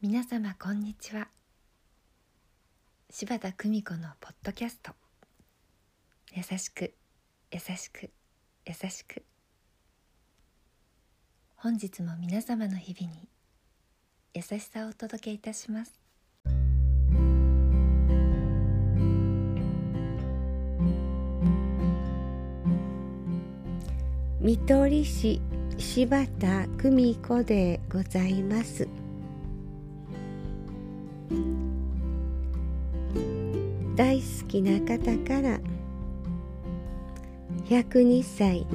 皆様こんにちは。柴田久美子のポッドキャスト「優しく優しく優しく」本日も皆様の日々に優しさをお届けいたします。見取り市柴田久美子でございます。大好きな方から102歳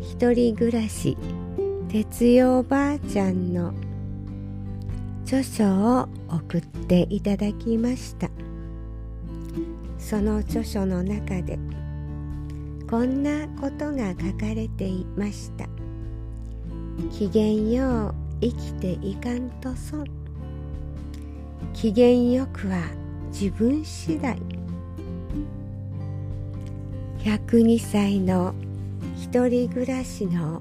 一人暮らし哲代おばあちゃんの著書を送っていただきました。その著書の中でこんなことが書かれていました。機嫌よう生きていかんと損。機嫌よくは自分次第。102歳の一人暮らしの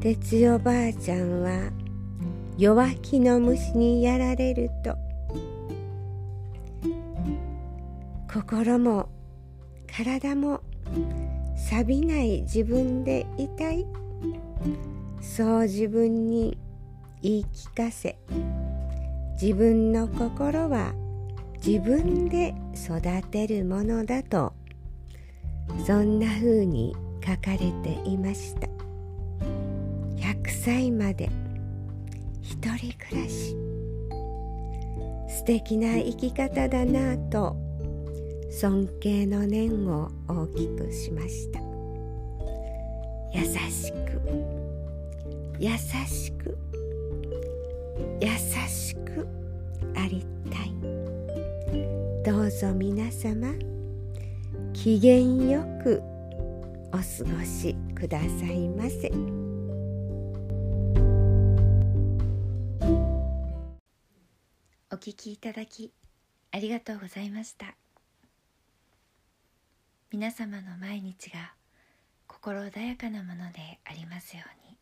哲代ばあちゃんは弱気の虫にやられると。心も体も錆びない自分でいたい。そう自分に言い聞かせ。自分の心は自分で育てるものだと。そんな風に書かれていました。100歳まで。一人暮らし。素敵な生き方だなぁと。尊敬の念を大きくしました。優しく。優しく。優しくありたい。どうぞ皆様機嫌よくお過ごしくださいませ。お聞きいただきありがとうございました。皆様の毎日が心穏やかなものでありますように。